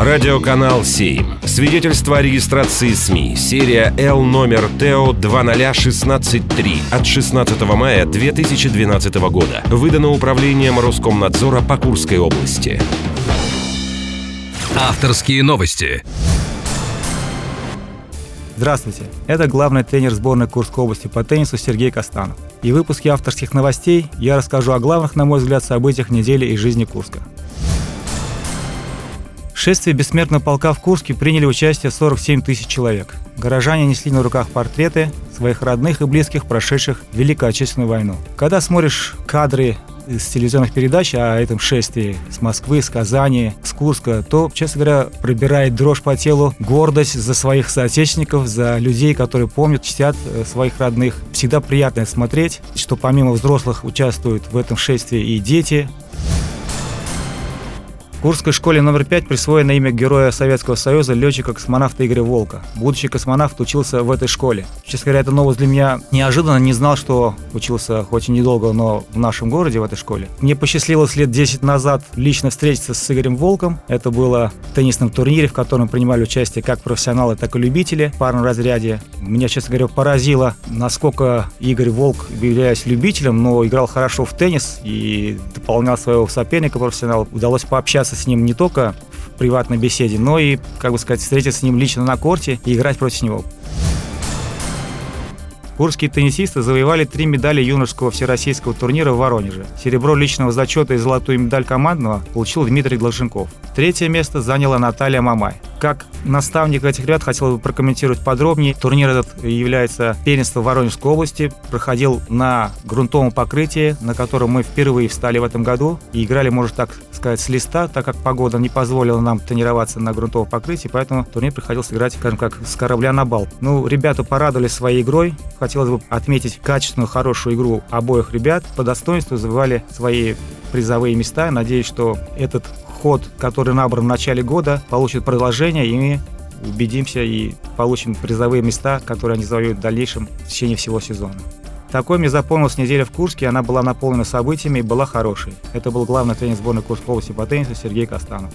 Радиоканал 7. Свидетельство о регистрации СМИ. Серия Л номер ТО 20163 от 16 мая 2012 года. Выдано управлением Роскомнадзора по Курской области. Авторские новости. Здравствуйте, это главный тренер сборной Курской области по теннису Сергей Костанов. И в выпуске авторских новостей я расскажу о главных, на мой взгляд, событиях недели из жизни Курска. В шествии бессмертного полка в Курске приняли участие 47 тысяч человек. Горожане несли на руках портреты своих родных и близких, прошедших Великую Отечественную войну. Когда смотришь кадры из телевизионных передач о этом шествии с Москвы, с Казани, с Курска, то, честно говоря, пробирает дрожь по телу, гордость за своих соотечественников, за людей, которые помнят, чтят э, своих родных. Всегда приятно смотреть, что помимо взрослых участвуют в этом шествии и дети, Курской школе номер 5 присвоено имя Героя Советского Союза летчика-космонавта Игоря Волка. Будущий космонавт учился в этой школе. Честно говоря, это новость для меня неожиданно. Не знал, что учился и недолго, но в нашем городе в этой школе. Мне посчастливилось лет 10 назад лично встретиться с Игорем Волком. Это было в теннисном турнире, в котором принимали участие как профессионалы, так и любители в парном разряде. Меня, честно говоря, поразило, насколько Игорь Волк, являясь любителем, но играл хорошо в теннис и дополнял своего соперника профессионала. Удалось пообщаться общаться с ним не только в приватной беседе, но и, как бы сказать, встретиться с ним лично на корте и играть против него. Курские теннисисты завоевали три медали юношеского всероссийского турнира в Воронеже. Серебро личного зачета и золотую медаль командного получил Дмитрий Глашенков. Третье место заняла Наталья Мамай. Как наставник этих ребят хотел бы прокомментировать подробнее. Турнир этот является первенством Воронежской области. Проходил на грунтовом покрытии, на котором мы впервые встали в этом году. И играли, можно так сказать, с листа, так как погода не позволила нам тренироваться на грунтовом покрытии, поэтому турнир приходилось играть, скажем как, с корабля на бал. Ну, ребята порадовали своей игрой. Хотелось бы отметить качественную, хорошую игру обоих ребят. По достоинству завоевали свои призовые места. Надеюсь, что этот ход, который набран в начале года, получит продолжение, и мы убедимся и получим призовые места, которые они завоюют в дальнейшем в течение всего сезона. Такой мне запомнилась неделя в Курске, она была наполнена событиями и была хорошей. Это был главный тренер сборной Курской области по теннису Сергей Костанов.